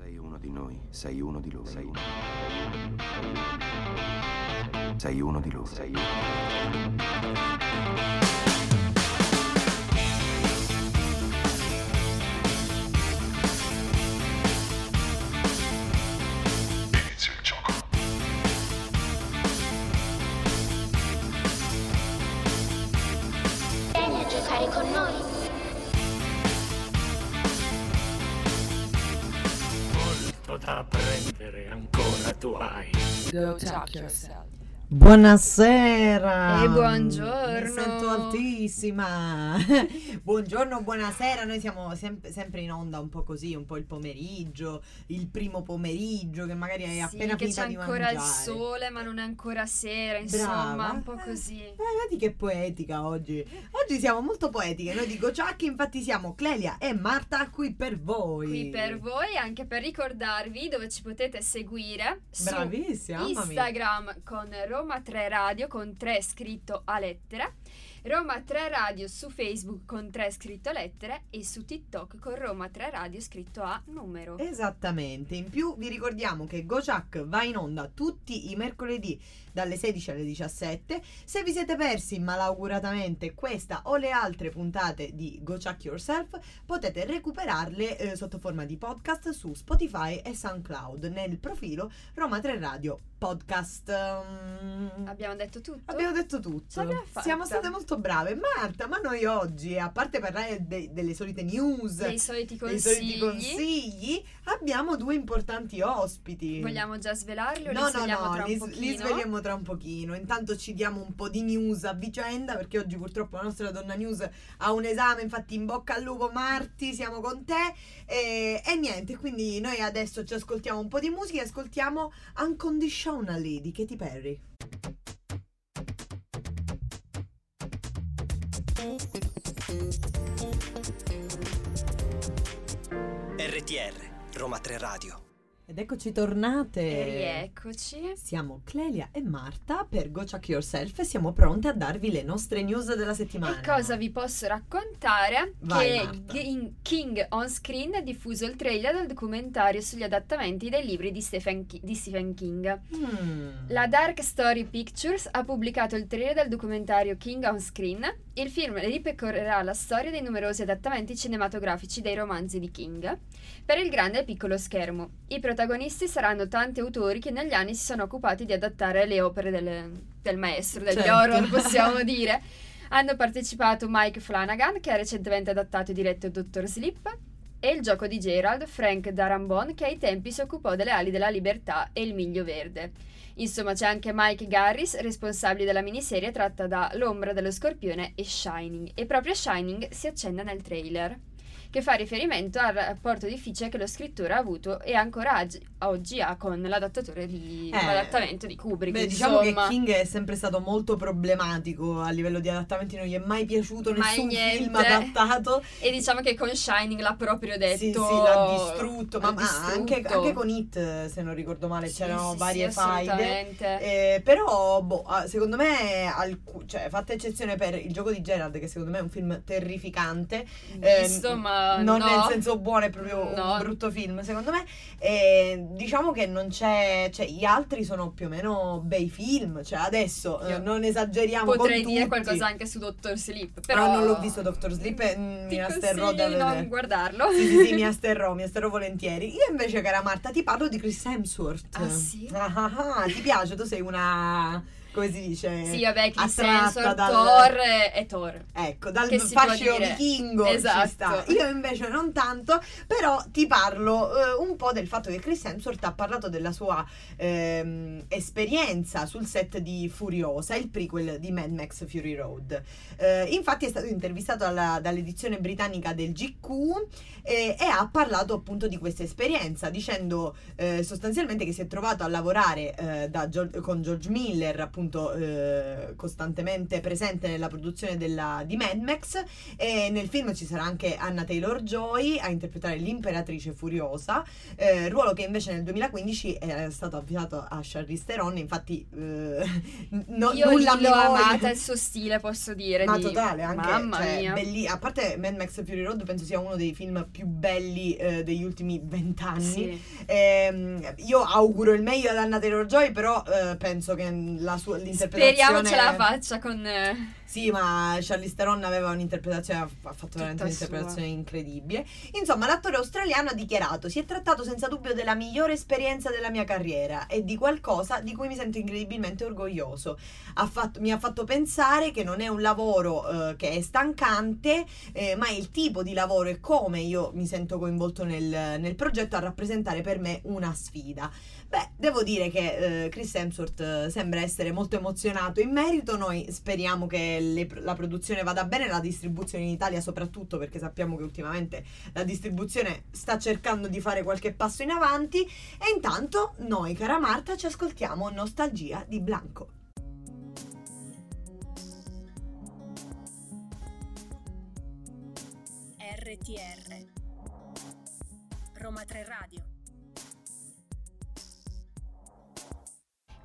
Sei uno di noi, sei uno di loro. Sei uno Sei uno di loro. Sei uno. Yourself. Buonasera! E buongiorno. Mi sento altissima! Buongiorno, buonasera, noi siamo sem- sempre in onda un po' così, un po' il pomeriggio, il primo pomeriggio che magari hai Sì, appena che finito c'è di ancora mangiare. il sole, ma non è ancora sera, insomma, Brava. un po' Eh, così. Eh, vedi che poetica oggi. Oggi siamo molto poetiche. Noi di Gociacchi, infatti, siamo Clelia e Marta qui per voi. Qui per voi, anche per ricordarvi dove ci potete seguire Bravissima. Instagram con Roma 3 Radio con 3 scritto a lettere, Roma 3 Radio su Facebook con 3 scritto lettere e su TikTok con Roma 3 Radio scritto a numero. Esattamente, in più vi ricordiamo che Gociak va in onda tutti i mercoledì dalle 16 alle 17. Se vi siete persi malauguratamente questa o le altre puntate di Gociak Yourself, potete recuperarle eh, sotto forma di podcast su Spotify e SoundCloud nel profilo Roma 3 Radio Podcast. Mm, Abbiamo detto tutto? Abbiamo detto tutto. Siamo state molto brave. Marta, ma noi oggi, a parte parlare de- delle solite news, dei soliti dei consigli. soliti consigli, abbiamo due importanti ospiti. Vogliamo già svelarli o No, li no, no, li, s- li sveliamo tra un pochino. Intanto ci diamo un po' di news a vicenda perché oggi purtroppo la nostra donna news ha un esame, infatti in bocca al lupo Marti, siamo con te. E, e niente, quindi noi adesso ci ascoltiamo un po' di musica e ascoltiamo Unconditionally di Katy Perry. RTR, Roma 3 Radio. Ed eccoci tornate. E rieccoci. Siamo Clelia e Marta per Go Check Yourself e siamo pronte a darvi le nostre news della settimana. E cosa vi posso raccontare? Vai, che. King- King On Screen ha diffuso il trailer del documentario sugli adattamenti dei libri di Stephen, Ki- di Stephen King. Mm. La Dark Story Pictures ha pubblicato il trailer del documentario King On Screen. Il film ripercorrerà la storia dei numerosi adattamenti cinematografici dei romanzi di King per il grande e piccolo schermo. I protagonisti saranno tanti autori che negli anni si sono occupati di adattare le opere del, del maestro, degli Certo. horror, possiamo dire. Hanno partecipato Mike Flanagan, che ha recentemente adattato e diretto Dr. Sleep, e il gioco di Gerald, Frank Darambon, che ai tempi si occupò delle ali della libertà e il miglio verde. Insomma, c'è anche Mike Garris, responsabile della miniserie tratta da L'ombra dello scorpione e Shining. E proprio Shining si accende nel trailer, che fa riferimento al rapporto difficile che lo scrittore ha avuto e ancora oggi, oggi ha con l'adattatore di Eh, l'adattamento di Kubrick. Beh, diciamo insomma. che King è sempre stato molto problematico a livello di adattamenti, non gli è mai piaciuto Mai nessun niente. film adattato. E diciamo che con Shining l'ha proprio detto. Sì, sì, l'ha distrutto, ma, l'ha ma anche, distrutto. anche con It, se non ricordo male, Sì, c'erano sì, varie sì, faide. Eh, però, boh, ah, secondo me, alcu- cioè, fatta eccezione per il gioco di Gerald, che secondo me è un film terrificante. eh, Visto, ma non no. nel senso buono, è proprio No. un brutto film, secondo me. E diciamo che non c'è, cioè, gli altri sono più o meno bei film. Cioè, adesso eh, non esageriamo. Potrei dire tutti. qualcosa anche su Dr. Sleep, Però però non l'ho visto Doctor Sleep e mm, Ti mi asterrò da vedere. non guardarlo. Sì, sì, sì, mi asterrò, mi asterrò volentieri. Io invece, cara Marta, ti parlo di Chris Hemsworth. Ah, sì? Ah, ah, ah, ti piace? Tu sei una. Come si dice? Sì, vabbè, Hemsworth, dal- Thor e- e Thor. Ecco, dal fascio vichingo Esatto. ci sta. Io invece non tanto, però ti parlo eh, un po' del fatto che Chris Hemsworth ha parlato della sua ehm, esperienza sul set di Furiosa, il prequel di Mad Max Fury Road. Eh, infatti è stato intervistato alla- dall'edizione britannica del GQ eh, e ha parlato appunto di questa esperienza, dicendo eh, sostanzialmente che si è trovato a lavorare eh, da con George Miller appunto appunto eh, costantemente presente nella produzione della- di Mad Max e nel film ci sarà anche Anna Taylor-Joy a interpretare l'imperatrice furiosa, eh, ruolo che invece nel 2015 è stato avviato a Charlize Theron, infatti eh, no- Io nulla l'ho amata il suo stile, posso dire. ma di- totale, anche Mamma cioè, mia. belli- a parte Mad Max Fury Road, penso sia uno dei film più belli eh, degli ultimi vent'anni. Sì. Ehm, io auguro il meglio ad Anna Taylor Joy, però eh, penso che la sua l'interpretazione. Speriamo ce la faccia con... Sì, ma Charlize Theron aveva un'interpretazione, ha fatto veramente Tutta un'interpretazione incredibile. Insomma, l'attore australiano ha dichiarato: Si è trattato senza dubbio della migliore esperienza della mia carriera e di qualcosa di cui mi sento incredibilmente orgoglioso. Ha fatto- mi ha fatto pensare che non è un lavoro eh, che è stancante, eh, ma è il tipo di lavoro e come io mi sento coinvolto nel, nel progetto a rappresentare per me una sfida. Beh, devo dire che eh, Chris Hemsworth eh, sembra essere molto emozionato in merito. Noi speriamo che le- la produzione vada bene, la distribuzione in Italia soprattutto perché sappiamo che ultimamente la distribuzione sta cercando di fare qualche passo in avanti. E intanto noi, cara Marta, ci ascoltiamo Nostalgia di Blanco. RTR Roma 3 Radio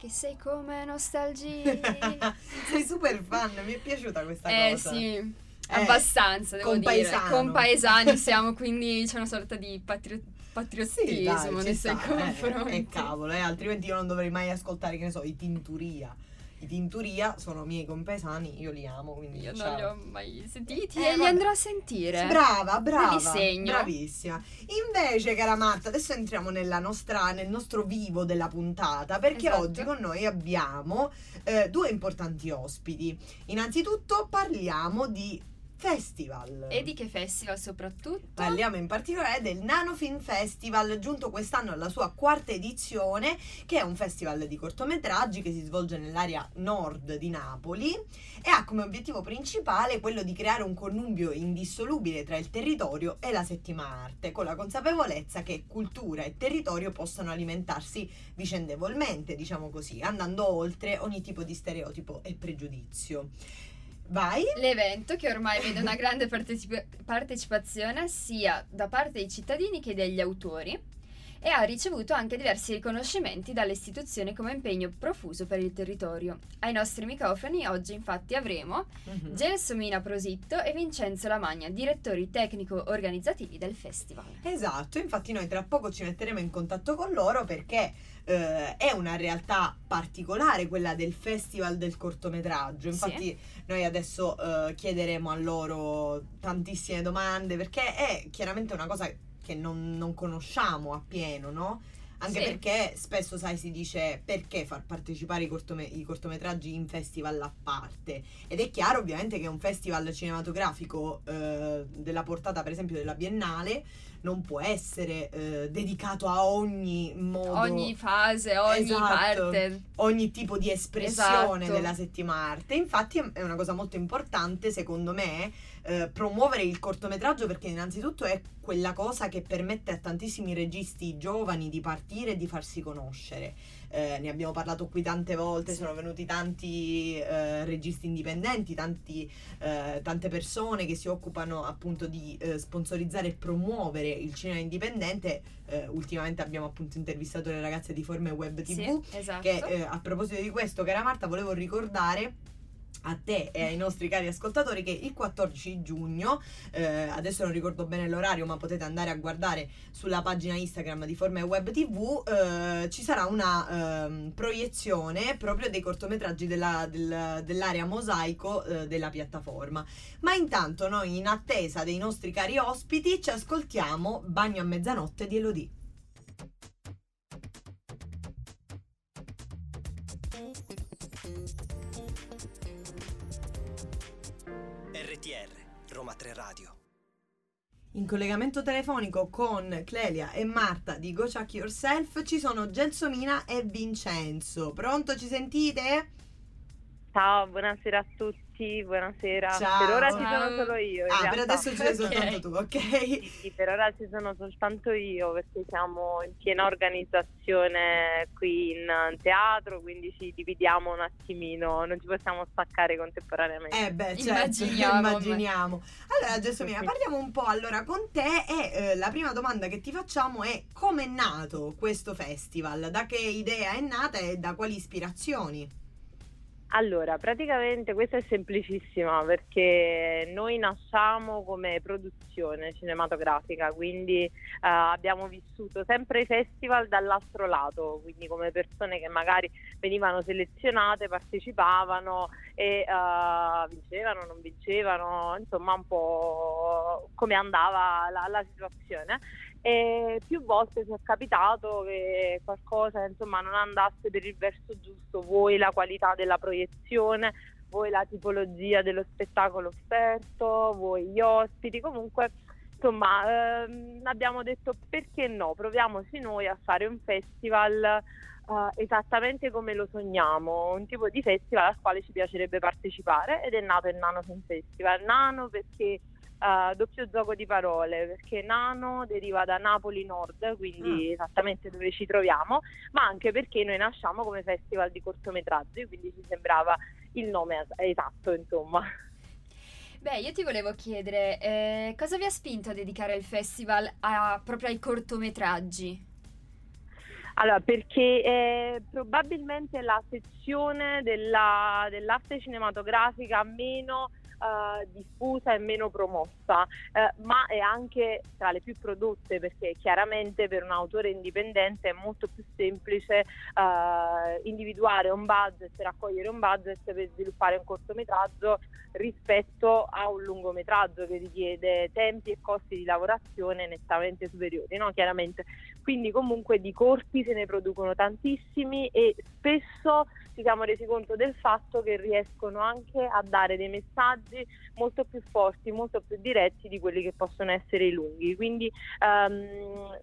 Che sei come nostalgia. Sei super fan, mi è piaciuta questa eh cosa. sì, abbastanza, devo compaesano. dire. Compaesani siamo, quindi c'è una sorta di patrio- patriottismo Sì, dai, nei suoi sta, eh, confronti. eh, cavolo, eh, altrimenti io non dovrei mai ascoltare, che ne so, i Tinturia. I Tinturia sono miei compaesani, io li amo, quindi Io ciao. non li ho mai sentiti Eh, e li vabbè. andrò a sentire. Brava, brava. Li segno. Bravissima. Invece, cara Marta, adesso entriamo nella nostra, nel nostro vivo della puntata, perché Esatto. oggi con noi abbiamo eh, due importanti ospiti. Innanzitutto parliamo di festival. E di che festival soprattutto? Parliamo in particolare del Nano Film Festival, giunto quest'anno alla sua quarta edizione, che è un festival di cortometraggi che si svolge nell'area nord di Napoli e ha come obiettivo principale quello di creare un connubio indissolubile tra il territorio e la settima arte, con la consapevolezza che cultura e territorio possono alimentarsi vicendevolmente, diciamo così, andando oltre ogni tipo di stereotipo e pregiudizio. Vai? L'evento che ormai vede una grande partecipa- partecipazione sia da parte dei cittadini che degli autori e ha ricevuto anche diversi riconoscimenti dalle istituzioni come impegno profuso per il territorio. Ai nostri microfoni oggi infatti avremo Mhm. Gelsomina Prositto e Vincenzo Lamagna, direttori tecnico-organizzativi del festival. Esatto, infatti noi tra poco ci metteremo in contatto con loro perché eh, è una realtà particolare quella del Festival del cortometraggio. Sì. Infatti noi adesso eh, chiederemo a loro tantissime domande perché è chiaramente una cosa che non, non conosciamo appieno, no? Anche Sì. perché spesso, sai, si dice perché far partecipare i, cortome- i cortometraggi in festival a parte. Ed è chiaro ovviamente che un festival cinematografico eh, della portata, per esempio, della Biennale non può essere eh, dedicato a ogni modo, Ogni fase, ogni Esatto. parte. ogni tipo di espressione Esatto. della settima arte. Infatti è- è una cosa molto importante, secondo me, eh, promuovere il cortometraggio perché innanzitutto è quella cosa che permette a tantissimi registi giovani di partire e di farsi conoscere. Eh, ne abbiamo parlato qui tante volte, sono venuti tanti eh, registi indipendenti, tanti, eh, tante persone che si occupano appunto di eh, sponsorizzare e promuovere il cinema indipendente. Eh, ultimamente abbiamo appunto intervistato le ragazze di Forme Web TV Sì, esatto. che eh, a proposito di questo, cara Marta, volevo ricordare a te e ai nostri cari ascoltatori che il 14 giugno, eh, adesso non ricordo bene l'orario, ma potete andare a guardare sulla pagina Instagram di Forme Web TV, eh, ci sarà una ehm, proiezione proprio dei cortometraggi della- del- dell'area mosaico eh, della piattaforma. Ma intanto noi in attesa dei nostri cari ospiti ci ascoltiamo Bagno a mezzanotte di Elodie. RTR Roma 3 Radio. In collegamento telefonico con Clelia e Marta di Go Chuck Yourself ci sono Gelsomina e Vincenzo. Pronto, ci sentite? Ciao, buonasera a tutti, buonasera. Ciao. Per ora ci Ciao. sono solo io. Ah, per adesso ci sei soltanto tu, ok? Sì, sì, per ora ci sono soltanto io perché siamo in piena organizzazione qui in teatro, quindi ci dividiamo un attimino, non ci possiamo staccare contemporaneamente. Eh beh, certo, Immaginiamo, immaginiamo. Allora, Gelsomina, parliamo un po' allora con te e eh, la prima domanda che ti facciamo è come è nato questo festival? Da che idea è nata e da quali ispirazioni? Allora, praticamente questa è semplicissima perché noi nasciamo come produzione cinematografica, quindi eh, abbiamo vissuto sempre i festival dall'altro lato, quindi come persone che magari venivano selezionate, partecipavano e eh, vincevano, non vincevano, insomma un po' come andava la, la situazione. E più volte ci è capitato che qualcosa insomma non andasse per il verso giusto, vuoi la qualità della proiezione, vuoi la tipologia dello spettacolo offerto, vuoi gli ospiti, comunque insomma ehm, abbiamo detto perché no, proviamoci noi a fare un festival eh, esattamente come lo sogniamo, un tipo di festival al quale ci piacerebbe partecipare ed è nato il Nano Film Festival. Nano perché eh, doppio gioco di parole, perché Nano deriva da Napoli Nord, quindi esattamente dove ci troviamo, ma anche perché noi nasciamo come festival di cortometraggi, quindi ci sembrava il nome es- esatto, insomma. Beh, io ti volevo chiedere, eh, cosa vi ha spinto a dedicare il festival a- proprio ai cortometraggi? Allora, perché è probabilmente la sezione della- dell'arte cinematografica meno eh, diffusa e meno promossa, eh, ma è anche tra le più prodotte perché chiaramente per un autore indipendente è molto più semplice eh, individuare un budget, raccogliere un budget per sviluppare un cortometraggio rispetto a un lungometraggio che richiede tempi e costi di lavorazione nettamente superiori, no? Chiaramente. Quindi comunque di corti se ne producono tantissimi e spesso ci siamo resi conto del fatto che riescono anche a dare dei messaggi molto più forti, molto più diretti di quelli che possono essere i lunghi. Quindi ehm,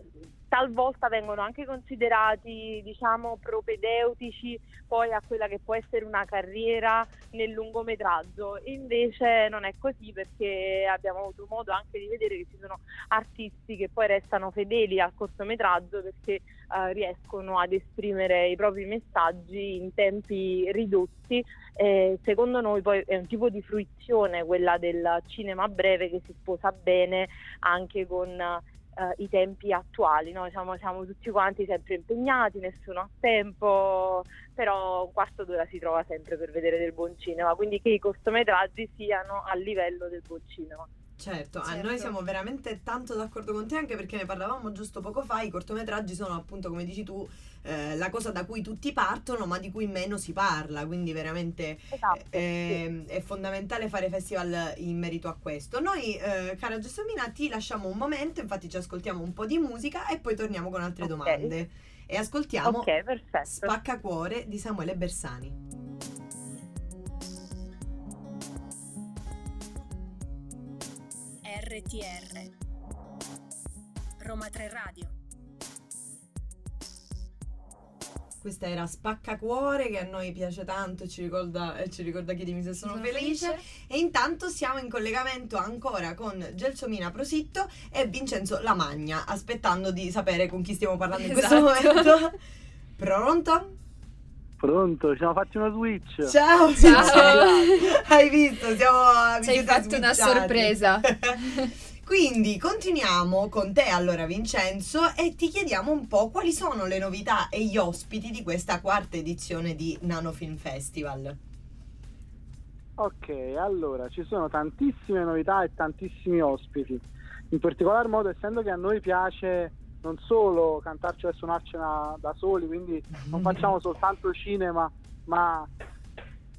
talvolta vengono anche considerati, diciamo, propedeutici poi a quella che può essere una carriera nel lungometraggio. Invece non è così perché abbiamo avuto modo anche di vedere che ci sono artisti che poi restano fedeli al cortometraggio perché eh, riescono ad esprimere i propri messaggi in tempi ridotti. Eh, secondo noi poi è un tipo di fruizione quella del cinema breve che si sposa bene anche con eh, i tempi attuali, no? siamo, siamo tutti quanti sempre impegnati, nessuno ha tempo, però un quarto d'ora si trova sempre per vedere del buon cinema, quindi che i cortometraggi siano a livello del buon cinema. Certo, ah, Certo. noi siamo veramente tanto d'accordo con te anche perché ne parlavamo giusto poco fa, i cortometraggi sono appunto come dici tu eh, la cosa da cui tutti partono ma di cui meno si parla, quindi veramente Esatto. eh, è fondamentale fare festival in merito a questo. Noi, eh, cara Gelsomina, ti lasciamo un momento, infatti ci ascoltiamo un po' di musica e poi torniamo con altre Ok. domande. E ascoltiamo ok, perfetto. Spaccacuore di Samuele Bersani. RTR Roma 3 Radio Questa era Spaccacuore che a noi piace tanto e ci ricorda, e ci ricorda Chiedimi se sono, Sono felice. felice. E intanto siamo in collegamento ancora con Gelsomina Prositto e Vincenzo Lamagna, aspettando di sapere con chi stiamo parlando in questo Esatto. momento. Pronto? Pronto, ci siamo fatti una switch. Ciao! Ciao. Hai visto? Siamo Ci hai fatto una sorpresa. Quindi continuiamo con te allora Vincenzo e ti chiediamo un po' quali sono le novità e gli ospiti di questa quarta edizione di Nano Film Festival. Ok, allora ci sono tantissime novità e tantissimi ospiti. In particolar modo, essendo che a noi piace non solo cantarci e suonarcela da soli, quindi non facciamo soltanto cinema, ma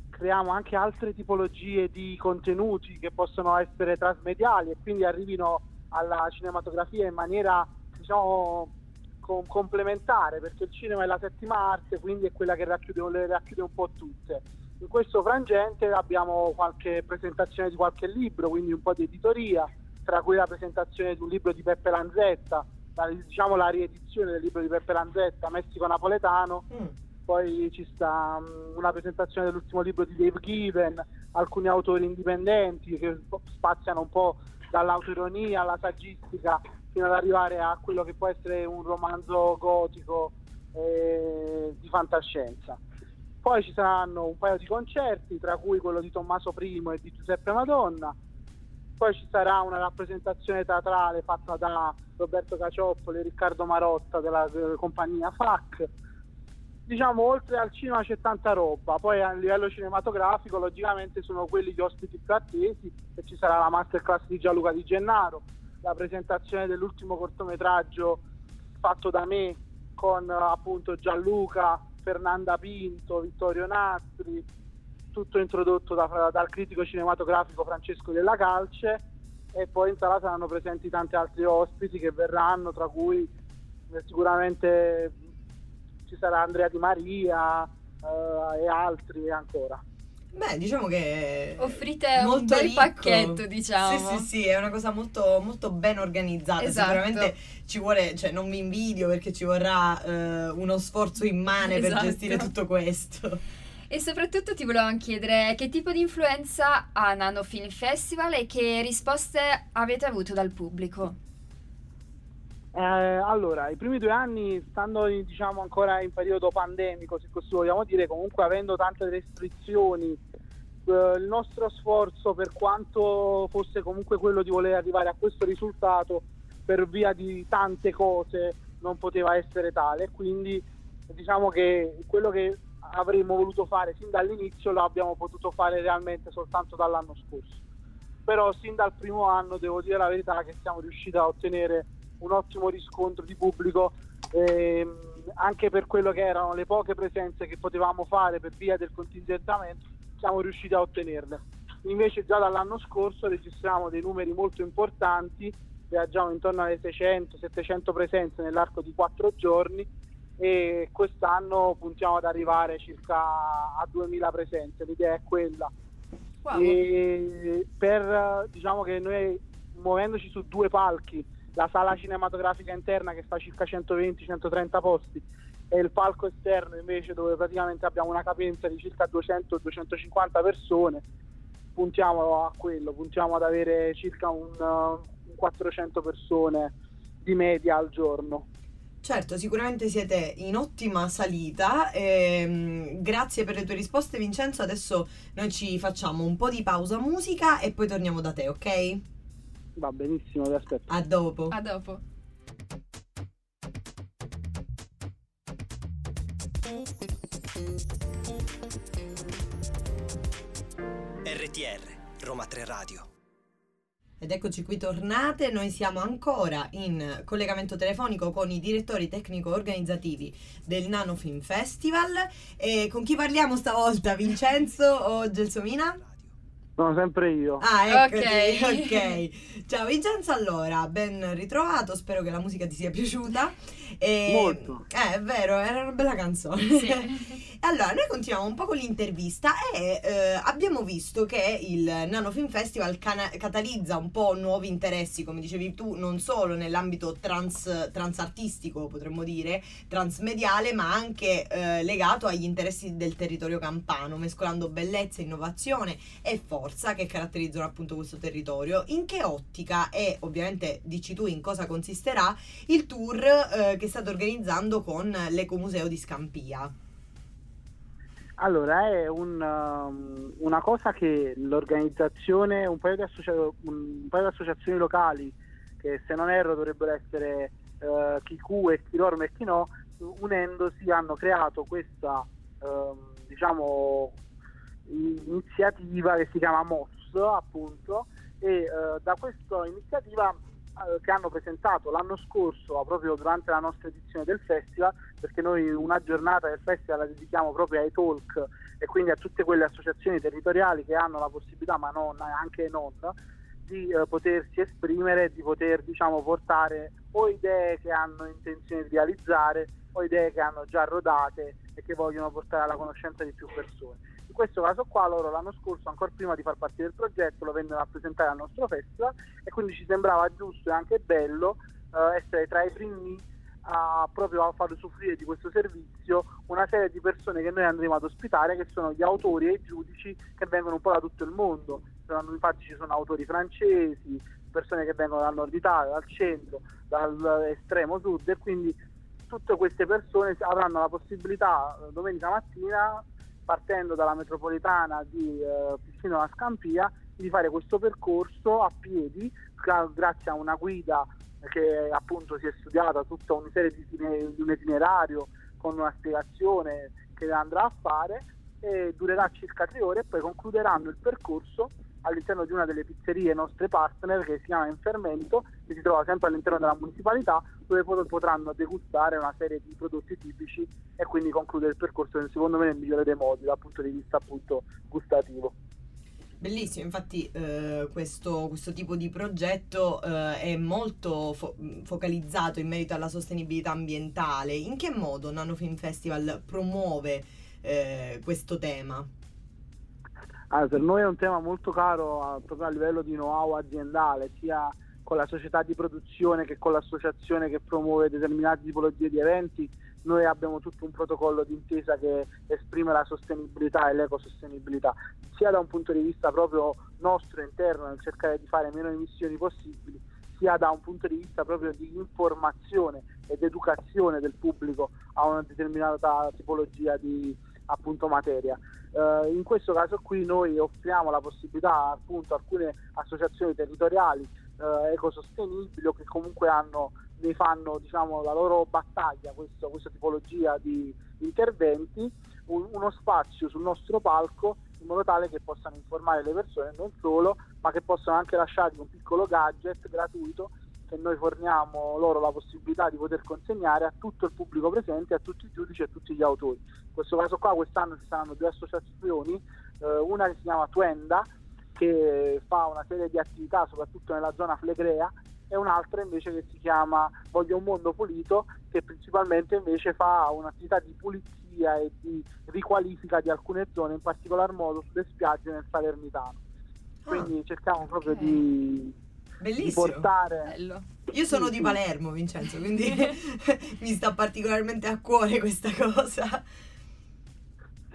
creiamo anche altre tipologie di contenuti che possono essere trasmediali e quindi arrivino alla cinematografia in maniera diciamo com- complementare perché il cinema è la settima arte quindi è quella che racchiude, le racchiude un po' tutte. In questo frangente abbiamo qualche presentazione di qualche libro quindi un po' di editoria tra cui la presentazione di un libro di Peppe Lanzetta la, diciamo la riedizione del libro di Peppe Lanzetta Messico Napoletano Mm. poi ci sta mm, una presentazione dell'ultimo libro di Dave Given, alcuni autori indipendenti che spaziano un po' dall'autoironia alla saggistica fino ad arrivare a quello che può essere un romanzo gotico eh, di fantascienza. Poi ci saranno un paio di concerti, tra cui quello di Tommaso I e di Giuseppe Madonna. Poi ci sarà una rappresentazione teatrale fatta da Roberto Cacioppoli e Riccardo Marotta della, della compagnia FAC. Diciamo, oltre al cinema c'è tanta roba, poi a livello cinematografico logicamente sono quelli gli ospiti più attesi e ci sarà la masterclass di Gianluca Di Gennaro, la presentazione dell'ultimo cortometraggio fatto da me con appunto Gianluca, Fernanda Pinto, Vittorio Nastri, tutto introdotto da, dal critico cinematografico Francesco Della Calce e poi in sala saranno presenti tanti altri ospiti che verranno, tra cui eh, sicuramente ci sarà Andrea Di Maria eh, e altri ancora. Beh, diciamo che Offrite molto un bel ricco. pacchetto, diciamo. Sì, sì, sì, è una cosa molto, molto ben organizzata. Esatto. Sicuramente ci vuole, cioè non vi invidio perché ci vorrà eh, uno sforzo immane per Esatto. gestire tutto questo. E soprattutto ti volevamo chiedere che tipo di influenza ha Nano Film Festival e che risposte avete avuto dal pubblico. Eh, allora, i primi due anni, stando diciamo ancora in periodo pandemico, se così vogliamo dire, comunque avendo tante restrizioni, eh, il nostro sforzo per quanto fosse comunque quello di voler arrivare a questo risultato per via di tante cose non poteva essere tale, quindi diciamo che quello che avremmo voluto fare sin dall'inizio lo abbiamo potuto fare realmente soltanto dall'anno scorso. Però sin dal primo anno devo dire la verità che siamo riusciti a ottenere un ottimo riscontro di pubblico ehm, anche per quello che erano le poche presenze che potevamo fare per via del contingentamento siamo riusciti a ottenerle invece già dall'anno scorso registriamo dei numeri molto importanti viaggiamo intorno alle 600-700 presenze nell'arco di quattro giorni e quest'anno puntiamo ad arrivare circa a 2000 presenze l'idea è quella Wow. e per diciamo che noi muovendoci su due palchi la sala cinematografica interna che fa circa 120-130 posti e il palco esterno invece dove praticamente abbiamo una capienza di circa 200-250 persone puntiamo a quello puntiamo ad avere circa un, un 400 persone di media al giorno Certo, sicuramente siete in ottima salita. ehm, grazie per le tue risposte, Vincenzo. Adesso noi ci facciamo un po' di pausa musica e poi torniamo da te, ok? va benissimo vi aspetto A dopo. A dopo. RTR, Roma 3 Radio. Ed eccoci qui tornate, noi siamo ancora in collegamento telefonico con i direttori tecnico-organizzativi del Nano Film Festival. E con chi parliamo stavolta? Vincenzo o Gelsomina? sono sempre io Ah, eccoti, Ok. ok. Ciao Vincenzo, allora, ben ritrovato, spero che la musica ti sia piaciuta. E- Molto. Eh, è vero, era una bella canzone. allora, noi continuiamo un po' con l'intervista e eh, abbiamo visto che il Nano Film Festival cana- catalizza un po' nuovi interessi, come dicevi tu, non solo nell'ambito trans, transartistico, potremmo dire, transmediale, ma anche eh, legato agli interessi del territorio campano, mescolando bellezza, innovazione e forza che caratterizzano appunto questo territorio. In che ottica e ovviamente dici tu in cosa consisterà il tour eh, che state organizzando con l'Ecomuseo di Scampia? Allora, è un, um, una cosa che l'organizzazione, un paio, di associa- un paio di associazioni locali, che se non erro dovrebbero essere eh, chi e chi e chi no, unendosi hanno creato questa, ehm, diciamo, iniziativa che si chiama MOS, appunto, e eh, da questa iniziativa che hanno presentato l'anno scorso, proprio durante la nostra edizione del festival, perché noi una giornata del festival la dedichiamo proprio ai talk e quindi a tutte quelle associazioni territoriali che hanno la possibilità, ma non anche non, di eh, potersi esprimere, di poter diciamo portare o idee che hanno intenzione di realizzare o idee che hanno già rodate e che vogliono portare alla conoscenza di più persone. In questo caso qua loro l'anno scorso, ancora prima di far parte del progetto, lo vennero a presentare al nostro festival e quindi ci sembrava giusto e anche bello eh, essere tra i primi a proprio a far usufruire di questo servizio una serie di persone che noi andremo ad ospitare che sono gli autori e i giudici che vengono un po' da tutto il mondo. Infatti ci sono autori francesi, persone che vengono dal nord Italia, dal centro, dall'estremo sud e quindi tutte queste persone avranno la possibilità eh, domenica mattina partendo dalla metropolitana di eh, Pissino alla Scampia di fare questo percorso a piedi gra- grazie a una guida che appunto si è studiata tutta una serie di, di un itinerario con una spiegazione che andrà a fare e durerà circa tre ore e poi concluderanno il percorso all'interno di una delle pizzerie nostre partner che si chiama Infermento che si trova sempre all'interno della municipalità dove potranno degustare una serie di prodotti tipici e quindi concludere il percorso secondo me nel migliore dei modi dal punto di vista appunto gustativo. Bellissimo, infatti eh, questo, questo tipo di progetto eh, è molto fo- focalizzato in merito alla sostenibilità ambientale. In che modo Nano Film Festival promuove eh, questo tema? Allora, per noi è un tema molto caro a- proprio a livello di know-how aziendale, sia con la società di produzione che con l'associazione che promuove determinate tipologie di eventi. Noi abbiamo tutto un protocollo d'intesa che esprime la sostenibilità e l'ecosostenibilità, sia da un punto di vista proprio nostro interno, nel cercare di fare meno emissioni possibili, sia da un punto di vista proprio di informazione ed educazione del pubblico a una determinata tipologia di appunto materia. Eh, in questo caso qui noi offriamo la possibilità appunto a alcune associazioni territoriali eh, ecosostenibili o che comunque hanno, ne fanno diciamo, la loro battaglia questo, questa tipologia di interventi, un- uno spazio sul nostro palco in modo tale che possano informare le persone non solo, ma che possano anche lasciargli un piccolo gadget gratuito che noi forniamo loro la possibilità di poter consegnare a tutto il pubblico presente, a tutti i giudici e a tutti gli autori. In questo caso qua quest'anno ci saranno due associazioni, eh, una che si chiama Tuenda che fa una serie di attività soprattutto nella zona flegrea e un'altra invece che si chiama Voglio un mondo pulito che principalmente invece fa un'attività di pulizia e di riqualifica di alcune zone, in particolar modo sulle spiagge nel Salernitano. Quindi cerchiamo proprio di, di Bellissimo. portare Bello. Io sono di. Palermo, Vincenzo, quindi mi sta particolarmente a cuore questa cosa.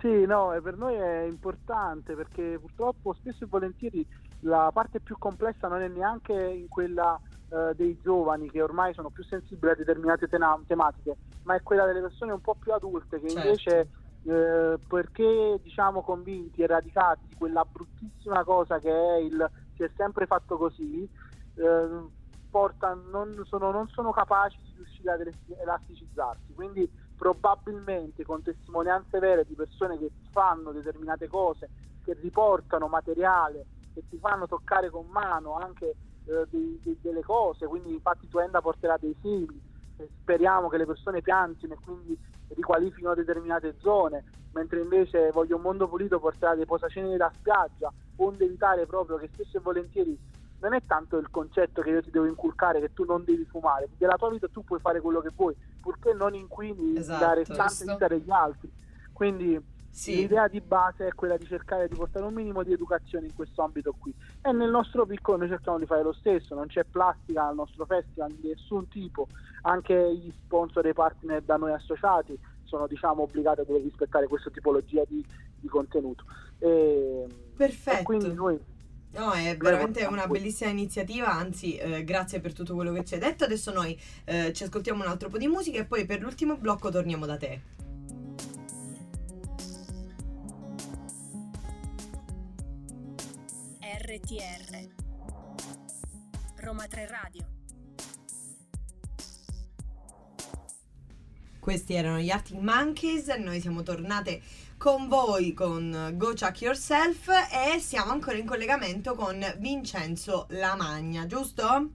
Sì, no, e per noi è importante perché purtroppo spesso e volentieri la parte più complessa non è neanche in quella eh, dei giovani che ormai sono più sensibili a determinate tena- tematiche, ma è quella delle persone un po' più adulte che Certo. invece eh, perché diciamo convinti e radicati di quella bruttissima cosa che è il si è sempre fatto così, eh, porta- non, sono, non sono capaci di riuscire ad elas- elasticizzarsi. Quindi probabilmente con testimonianze vere di persone che fanno determinate cose, che riportano materiale, che ti fanno toccare con mano anche eh, dei- dei- delle cose, quindi infatti Tuenda porterà dei semi, e speriamo che le persone piantino e quindi riqualifichino determinate zone, mentre invece Voglio un mondo pulito porterà dei posaceneri da spiaggia, onde evitare proprio che spesso e volentieri non è tanto il concetto che io ti devo inculcare che tu non devi fumare, della tua vita tu puoi fare quello che vuoi, purché non inquini Esatto, la restante vita degli altri. Quindi Sì. l'idea di base è quella di cercare di portare un minimo di educazione in questo ambito qui. E nel nostro piccolo noi cerchiamo di fare lo stesso, non c'è plastica al nostro festival di nessun tipo, anche gli sponsor e i partner da noi associati sono diciamo obbligati a dover rispettare questa tipologia di, di contenuto. E, Perfetto. e quindi noi No, è veramente una bellissima iniziativa, anzi eh, grazie per tutto quello che ci hai detto. Adesso noi eh, ci ascoltiamo un altro po' di musica e poi per l'ultimo blocco torniamo da te. RTR Roma 3 Radio Questi erano gli Arctic Monkeys, noi siamo tornate con voi con Go Chuck Yourself e siamo ancora in collegamento con Vincenzo Lamagna, giusto?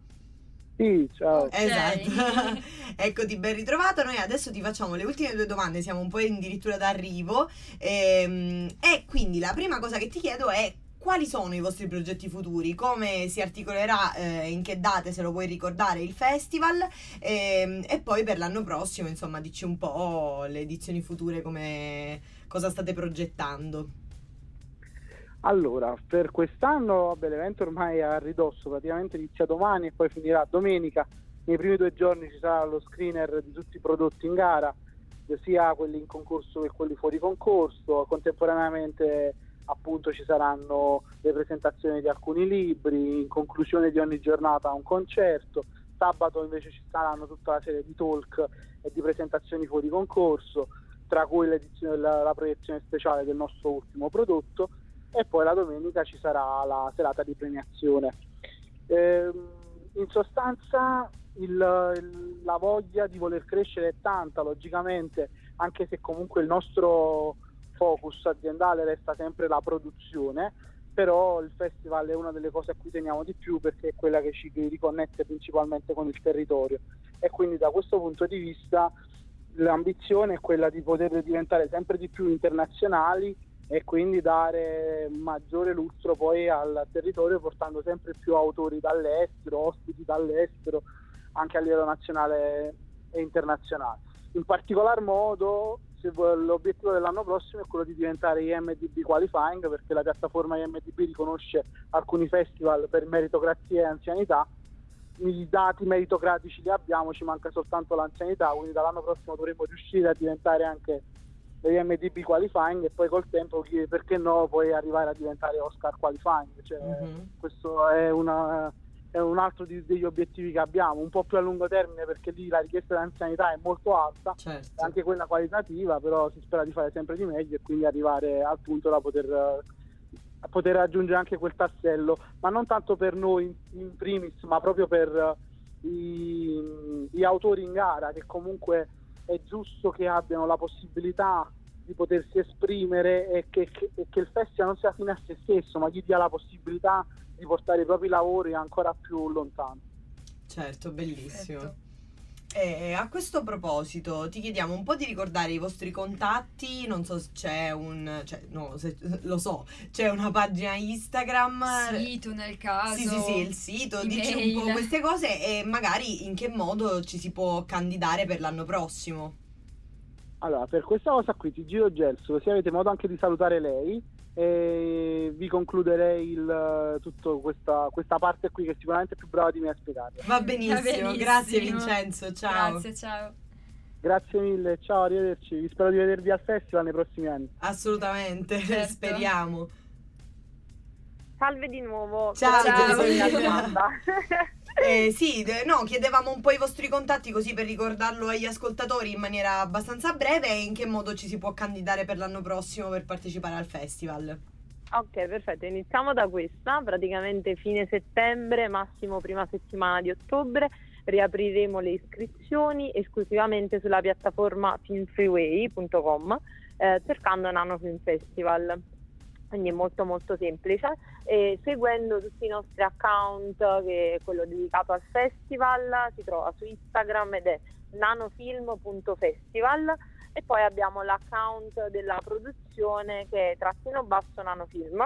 sì, ciao. Esatto. Eccoti ben ritrovato. Noi adesso ti facciamo le ultime due domande, siamo un po' addirittura d'arrivo. Ehm, e quindi la prima cosa che ti chiedo è quali sono i vostri progetti futuri? Come si articolerà, eh, in che date, se lo puoi ricordare, il festival? Ehm, e poi per l'anno prossimo, insomma, dici un po' le edizioni future, come cosa state progettando. Allora, per quest'anno vabbè, l'evento ormai è a ridosso, praticamente inizia domani e poi finirà domenica. Nei primi due giorni ci sarà lo screener di tutti i prodotti in gara, sia quelli in concorso che quelli fuori concorso, contemporaneamente appunto ci saranno le presentazioni di alcuni libri, in conclusione di ogni giornata un concerto, sabato invece ci saranno tutta la serie di talk e di presentazioni fuori concorso, tra cui la, la proiezione speciale del nostro ultimo prodotto e poi la domenica ci sarà la serata di premiazione. Eh, in sostanza il, il, la voglia di voler crescere è tanta, logicamente, anche se comunque il nostro focus aziendale resta sempre la produzione, però il festival è una delle cose a cui teniamo di più perché è quella che ci riconnette principalmente con il territorio e quindi da questo punto di vista l'ambizione è quella di poter diventare sempre di più internazionali e quindi dare maggiore lustro poi al territorio portando sempre più autori dall'estero, ospiti dall'estero, anche a livello nazionale e internazionale. In particolar modo l'obiettivo dell'anno prossimo è quello di diventare IMDB Qualifying perché la piattaforma IMDB riconosce alcuni festival per meritocrazia e anzianità i dati meritocratici li abbiamo, ci manca soltanto l'anzianità, quindi dall'anno prossimo dovremo riuscire a diventare anche degli MDB qualifying e poi col tempo perché no poi arrivare a diventare Oscar qualifying cioè, mm-hmm. questo è, una, è, un altro di, degli obiettivi che abbiamo un po' più a lungo termine perché lì la richiesta di anzianità è molto alta certo. anche quella qualitativa però si spera di fare sempre di meglio e quindi arrivare al punto da poter poter raggiungere anche quel tassello ma non tanto per noi in primis ma proprio per i, gli autori in gara che comunque è giusto che abbiano la possibilità di potersi esprimere e che, che, che, il festival non sia fine a se stesso, ma gli dia la possibilità di portare i propri lavori ancora più lontano. Certo, bellissimo. Certo. E a questo proposito ti chiediamo un po' di ricordare i vostri contatti, non so se c'è un, cioè no, se, lo so, c'è una pagina Instagram. Sito nel caso. Sì, sì, sì, il sito, dici un po' queste cose e magari in che modo ci si può candidare per l'anno prossimo. Allora, per questa cosa qui ti giro Gelso, così avete modo anche di salutare lei e vi concluderei il, tutta questa, questa, parte qui che sicuramente è più brava di me a spiegare. Va benissimo, Va benissimo. grazie Vincenzo, ciao. Grazie, ciao. Grazie mille, ciao, arrivederci. Spero di vedervi al festival nei prossimi anni. Assolutamente, certo. speriamo. Salve di nuovo. Ciao, ciao. Eh, sì, no, chiedevamo un po' i vostri contatti così per ricordarlo agli ascoltatori in maniera abbastanza breve e in che modo ci si può candidare per l'anno prossimo per partecipare al festival. Ok, perfetto. Iniziamo da questa, praticamente fine settembre, massimo prima settimana di ottobre. Riapriremo le iscrizioni esclusivamente sulla piattaforma filmfreeway.com eh, cercando Nano Film Festival quindi è molto molto semplice. E seguendo tutti i nostri account che è quello dedicato al festival si trova su Instagram ed è nanofilm.festival e poi abbiamo l'account della produzione che è trattino basso nanofilm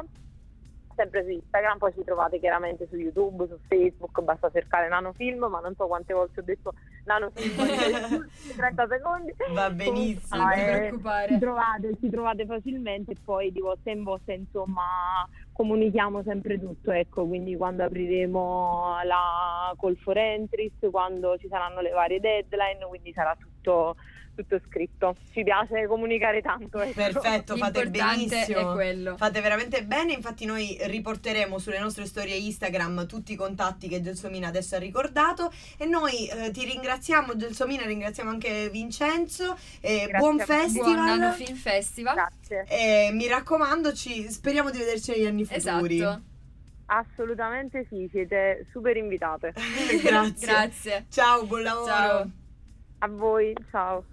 sempre su Instagram, poi ci trovate chiaramente su YouTube, su Facebook, basta cercare nanofilm, ma non so quante volte ho detto nanofilm 30 secondi. Va benissimo, non eh, preoccupare. Ci trovate, ci trovate facilmente e poi di volta in volta insomma comunichiamo sempre tutto, ecco, quindi quando apriremo la call for entries, quando ci saranno le varie deadline, quindi sarà tutto tutto scritto. Ci piace comunicare tanto. Ecco. Perfetto, fate benissimo. È quello. Fate veramente bene. Infatti, noi riporteremo sulle nostre storie Instagram tutti i contatti che Gelsomina adesso ha ricordato. E noi eh, ti ringraziamo, Gelsomina, ringraziamo anche Vincenzo. Eh, buon festival. Buon anno Film Festival. Grazie. E mi raccomando, ci, speriamo di vederci negli anni futuri. Esatto. Assolutamente sì, siete super invitate. Grazie. Grazie. Ciao, buon lavoro. Ciao. A voi, ciao.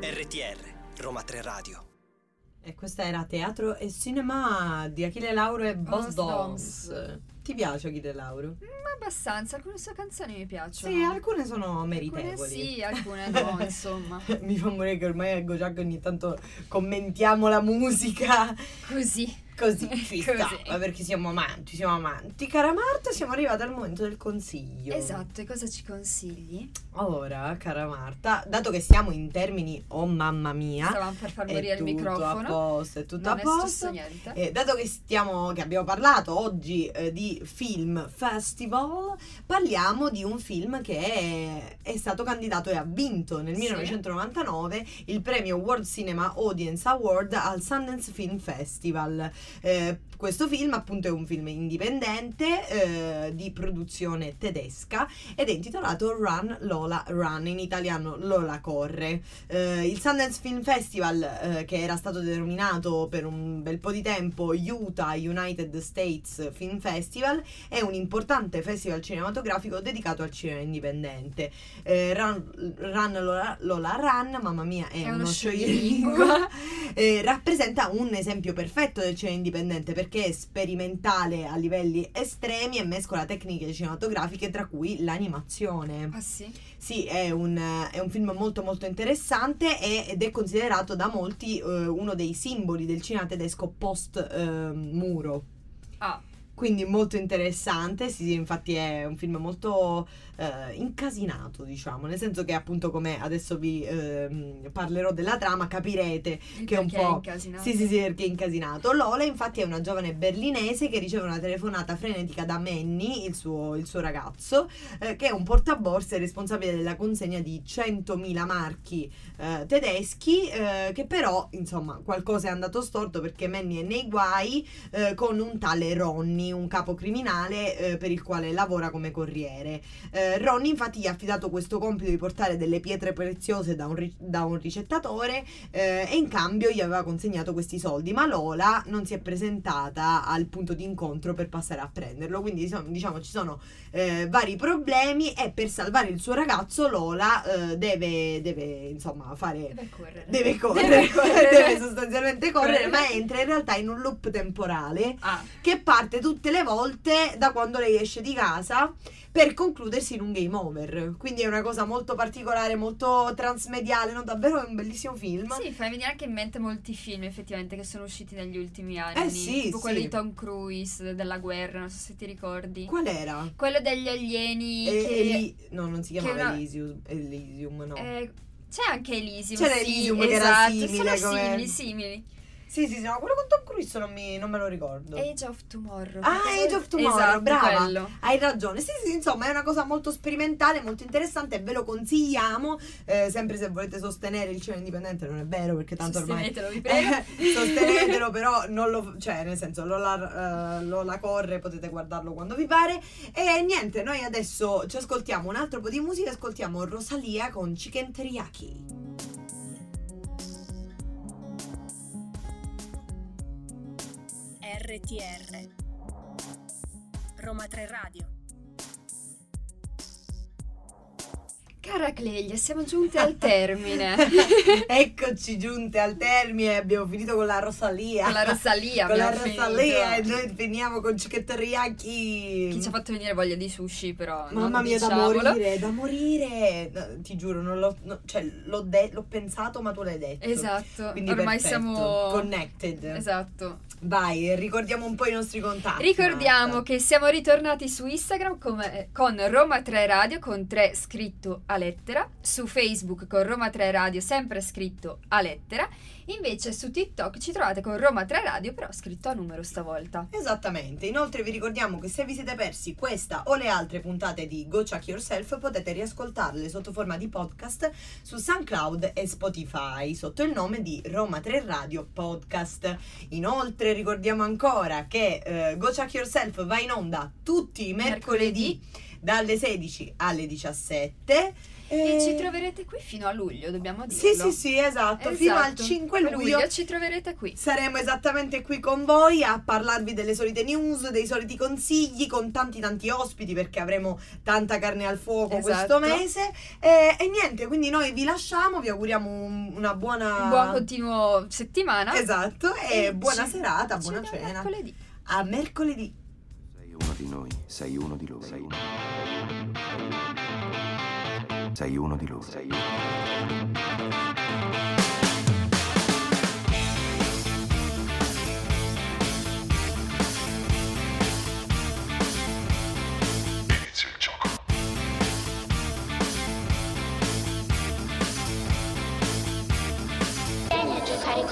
RTR, Roma 3 Radio. E questa era Teatro e Cinema di Achille Lauro e Boss Doms. Ti piace Achille Lauro? Mm, abbastanza, alcune sue canzoni mi piacciono. Sì, alcune sono meritevoli. Alcune sì, alcune no, insomma. mi fa morire che ormai a Gojak ogni tanto commentiamo la musica. Così. Così ci sta, Così. ma perché siamo amanti, siamo amanti. Cara Marta, siamo arrivati al momento del consiglio. Esatto, e cosa ci consigli? Ora, cara Marta, dato che siamo in termini oh mamma mia, Stavamo per far è morire il tutto microfono. a posto, è tutto non a è posto. niente. Eh, dato che, stiamo, che abbiamo parlato oggi eh, di film festival, parliamo di un film che è, è stato candidato e ha vinto nel Sì. 1999 il premio World Cinema Audience Award al Sundance Film Festival. Eh, questo film appunto è un film indipendente eh, di produzione tedesca ed è intitolato Run Lola Run, in italiano Lola corre. Eh, il Sundance Film Festival, eh, che era stato denominato per un bel po' di tempo Utah United States Film Festival, è un importante festival cinematografico dedicato al cinema indipendente. Eh, Run, Run Lola, Lola Run, mamma mia, è, È uno uno scioglilingua. scioglilingua, eh, rappresenta un esempio perfetto del cinema indipendente perché è sperimentale a livelli estremi e mescola tecniche cinematografiche tra cui l'animazione. Ah sì? Sì, è un, è un film molto molto interessante e- ed è considerato da molti eh, uno dei simboli del cinema tedesco post eh, muro. Ah, Quindi molto interessante, sì, sì, infatti è un film molto eh, incasinato, diciamo, nel senso che appunto come adesso vi ehm, parlerò della trama capirete il che è un po'... incasinato. Sì, sì, sì, perché è incasinato. Lola, infatti, è una giovane berlinese che riceve una telefonata frenetica da Manny, il suo, il suo ragazzo, eh, che è un portaborse responsabile della consegna di 100.000 marchi eh, tedeschi, eh, che però, insomma, qualcosa è andato storto perché Manny è nei guai eh, con un tale Ronnie, un capo criminale eh, per il quale lavora come corriere. Eh, Ronnie, infatti, gli ha affidato questo compito di portare delle pietre preziose da un, ri- da un ricettatore eh, e in cambio gli aveva consegnato questi soldi, ma Lola non si è presentata al punto di incontro per passare a prenderlo, quindi diciamo, diciamo, ci sono eh, vari problemi e per salvare il suo ragazzo Lola eh, deve, deve insomma fare... Deve correre. Deve correre, Deve correre. deve sostanzialmente correre, Correre. ma entra in realtà in un loop temporale Ah, che parte tutte le volte da quando lei esce di casa per concludersi in un game over. Quindi è una cosa molto particolare, molto transmediale, no? Davvero è un bellissimo film. sì, fai venire anche in mente molti film effettivamente che sono usciti negli ultimi anni. Eh sì, tipo quello sì. di Tom Cruise della guerra, non so se ti ricordi. Qual era? Quello degli alieni E- che Eli- no, non si chiamava una- Elysium, Elysium, no. eh, c'è anche Elysium. C'era sì, Elysium che era esatto, simile sono come- simili, simili. Sì, sì, sì, no, quello con Tom Cruise non, mi- non me lo ricordo. Age of Tomorrow. Ah, Age of Tomorrow, esatto, brava. quello. Hai ragione. Sì, sì, insomma, è una cosa molto sperimentale, molto interessante e ve lo consigliamo. eh, sempre se volete sostenere il cinema indipendente, non è vero, perché tanto ormai. Sostenetelo, vi prego. Sostenetelo, però non lo. cioè, nel senso, Lola, eh, Lola corre, potete guardarlo quando vi pare. E niente, noi adesso ci ascoltiamo un altro po' di musica. Ascoltiamo Rosalia con Chicken Teriyaki. RTR Roma 3 Radio Cara Cleglia, siamo giunte al termine. Eccoci giunte al termine, abbiamo finito con la Rosalia. Con la Rosalia Con la Rosalia e noi finiamo con Chicken Teriyaki. Chi ci ha fatto venire voglia di sushi, però. Mamma mia, da diciamolo. morire, da morire. No, ti giuro, non l'ho, no, cioè, l'ho, de- l'ho pensato, ma tu l'hai detto. Esatto. Quindi Ormai perfetto, siamo. connected. Esatto. Vai, ricordiamo un po' i nostri contatti. Ricordiamo Marta. che siamo ritornati su Instagram come- con Roma 3 Radio con 3 scritto a lettera, su Facebook con Roma 3 Radio sempre scritto a lettera, invece su TikTok ci trovate con Roma 3 Radio però scritto a numero stavolta. Esattamente, inoltre vi ricordiamo che se vi siete persi questa o le altre puntate di Go Check Yourself potete riascoltarle sotto forma di podcast su SoundCloud e Spotify sotto il nome di Roma 3 Radio Podcast. Inoltre ricordiamo ancora che eh, Go Check Yourself va in onda tutti i mercoledì dalle 16 alle 17 E ci troverete qui fino a luglio, dobbiamo dirlo. Sì, sì, sì, esatto, fino al Esatto. 5 A luglio ci troverete qui. Saremo esattamente qui con voi a parlarvi delle solite news, dei soliti consigli, con tanti tanti ospiti perché avremo tanta carne al fuoco Esatto. questo mese. E, e niente, quindi noi vi lasciamo, vi auguriamo un- una buona... Un buon continuo settimana. Esatto, e, E buona ci- serata, buona cena. mercoledì. A mercoledì uno di noi, sei uno di loro. Sei uno. Sei uno di loro. Sei uno.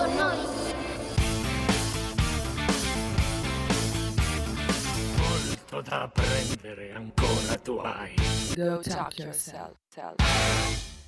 con noi. Da apprendere ancora tu hai. Go talk yourself.